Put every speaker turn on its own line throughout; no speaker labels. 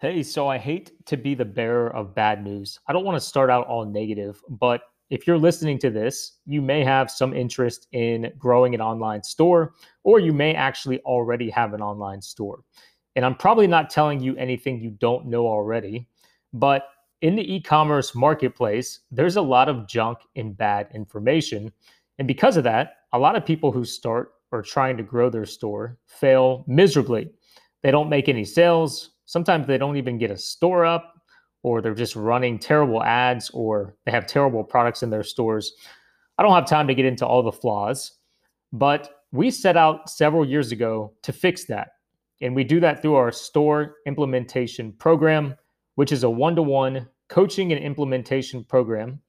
Hey, so I hate to be the bearer of bad news. I don't want to start out all negative, but if you're listening to this, you may have some interest in growing an online store, or you may actually already have an online store. And I'm probably not telling you anything you don't know already, but in the e commerce marketplace, there's a lot of junk and bad information. And because of that, a lot of people who start or trying to grow their store fail miserably. They don't make any sales, sometimes they don't even get a store up or they're just running terrible ads or they have terrible products in their stores. I don't have time to get into all the flaws, but we set out several years ago to fix that. And we do that through our store implementation program, which is a one to one coaching and implementation program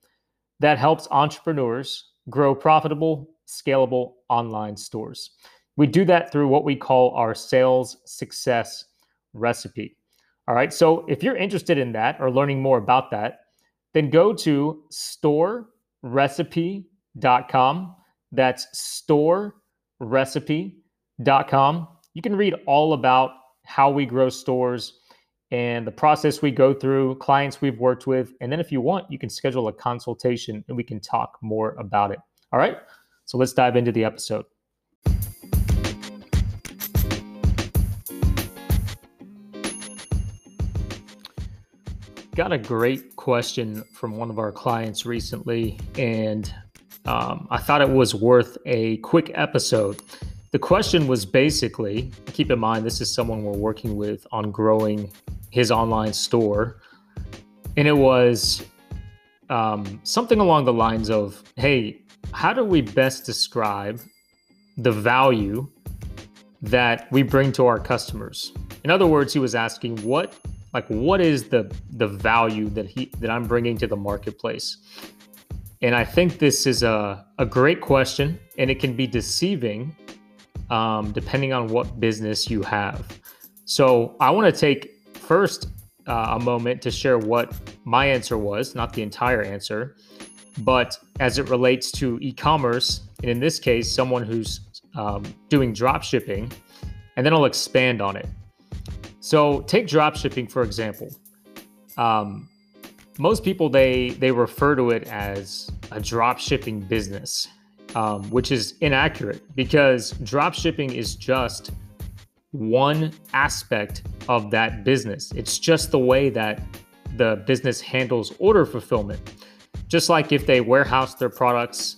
that helps entrepreneurs grow profitable, scalable online stores. We do that through what we call our sales success recipe. All right. So if you're interested in that or learning more about that, then go to storerecipe.com. That's storerecipe.com. You can read all about how we grow stores and the process we go through, clients we've worked with. And then if you want, you can schedule a consultation and we can talk more about it. All right. So let's dive into the episode. Got a great question from one of our clients recently, and um, I thought it was worth a quick episode. The question was basically keep in mind, this is someone we're working with on growing his online store. And it was um, something along the lines of hey, how do we best describe the value that we bring to our customers? In other words, he was asking, what like what is the the value that he that i'm bringing to the marketplace? And i think this is a, a great question and it can be deceiving um, depending on what business you have. So i want to take first uh, a moment to share what my answer was not the entire answer but as it relates to e-commerce and in this case someone who's um, doing drop shipping and then i'll expand on it so take drop shipping for example. Um, most people they they refer to it as a drop shipping business, um, which is inaccurate because drop shipping is just one aspect of that business. It's just the way that the business handles order fulfillment. Just like if they warehouse their products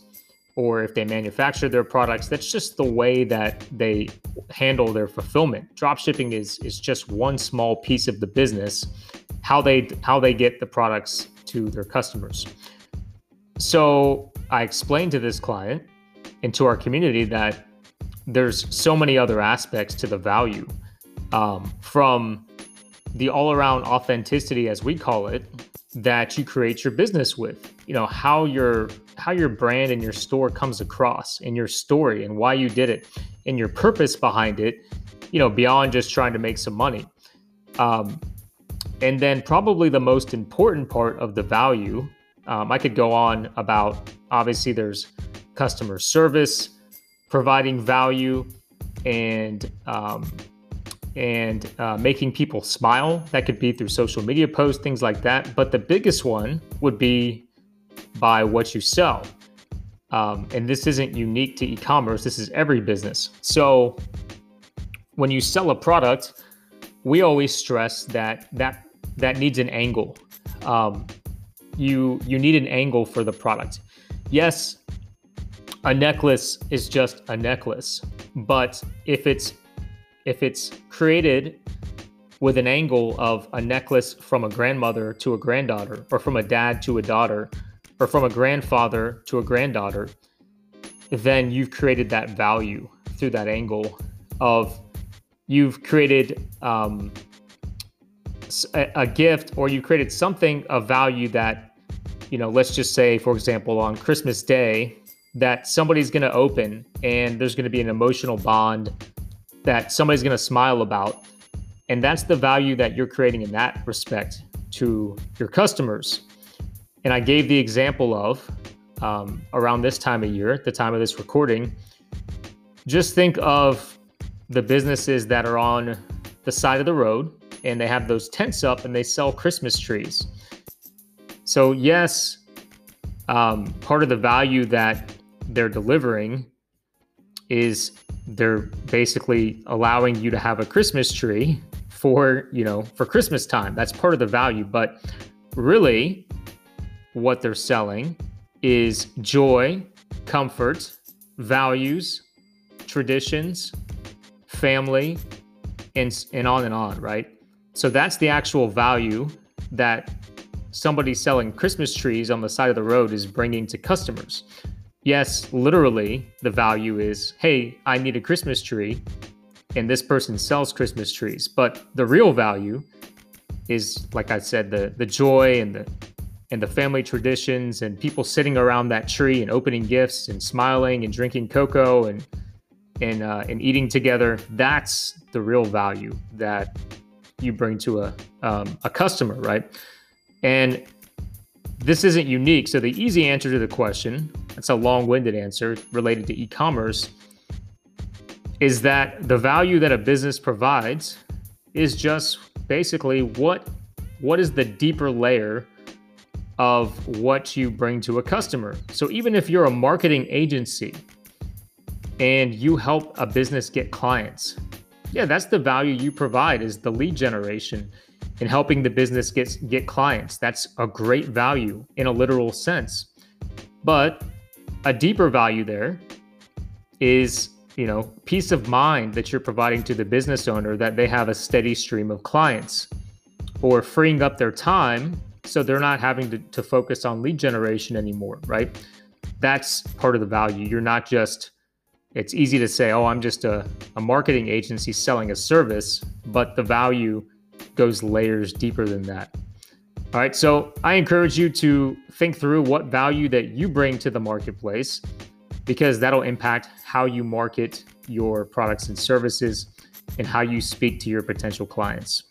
or if they manufacture their products. That's just the way that they handle their fulfillment. Drop shipping is is just one small piece of the business, how they how they get the products to their customers. So I explained to this client and to our community that there's so many other aspects to the value um, from the all-around authenticity as we call it that you create your business with you know how your how your brand and your store comes across and your story and why you did it and your purpose behind it you know beyond just trying to make some money. Um, and then probably the most important part of the value um, i could go on about obviously there's customer service providing value and um, and uh, making people smile. That could be through social media posts, things like that. But the biggest one would be by what you sell. Um, and this isn't unique to e commerce, this is every business. So when you sell a product, we always stress that that, that needs an angle. Um, you, you need an angle for the product. Yes, a necklace is just a necklace, but if it's if it's created with an angle of a necklace from a grandmother to a granddaughter, or from a dad to a daughter, or from a grandfather to a granddaughter, then you've created that value through that angle of you've created um, a, a gift or you created something of value that, you know, let's just say, for example, on Christmas Day, that somebody's going to open and there's going to be an emotional bond that somebody's going to smile about. And that's the value that you're creating in that respect to your customers. And I gave the example of um, around this time of year, the time of this recording, just think of the businesses that are on the side of the road and they have those tents up and they sell Christmas trees. So, yes, um, part of the value that they're delivering is they're basically allowing you to have a Christmas tree for, you know, for Christmas time. That's part of the value. But really, what they're selling is joy, comfort, values, traditions, family, and, and on and on, right? So that's the actual value that somebody selling Christmas trees on the side of the road is bringing to customers. Yes, literally, the value is hey, I need a Christmas tree, and this person sells Christmas trees. But the real value is, like I said, the, the joy and the and the family traditions and people sitting around that tree and opening gifts and smiling and drinking cocoa and and uh, and eating together. That's the real value that you bring to a um, a customer, right? And this isn't unique. So the easy answer to the question, that's a long-winded answer related to e-commerce, is that the value that a business provides is just basically what what is the deeper layer of what you bring to a customer. So even if you're a marketing agency and you help a business get clients, yeah, that's the value you provide is the lead generation and helping the business get get clients. That's a great value in a literal sense. But a deeper value there is, you know, peace of mind that you're providing to the business owner that they have a steady stream of clients or freeing up their time so they're not having to, to focus on lead generation anymore, right? That's part of the value. You're not just, it's easy to say, oh, I'm just a, a marketing agency selling a service, but the value goes layers deeper than that. All right, so I encourage you to think through what value that you bring to the marketplace because that'll impact how you market your products and services and how you speak to your potential clients.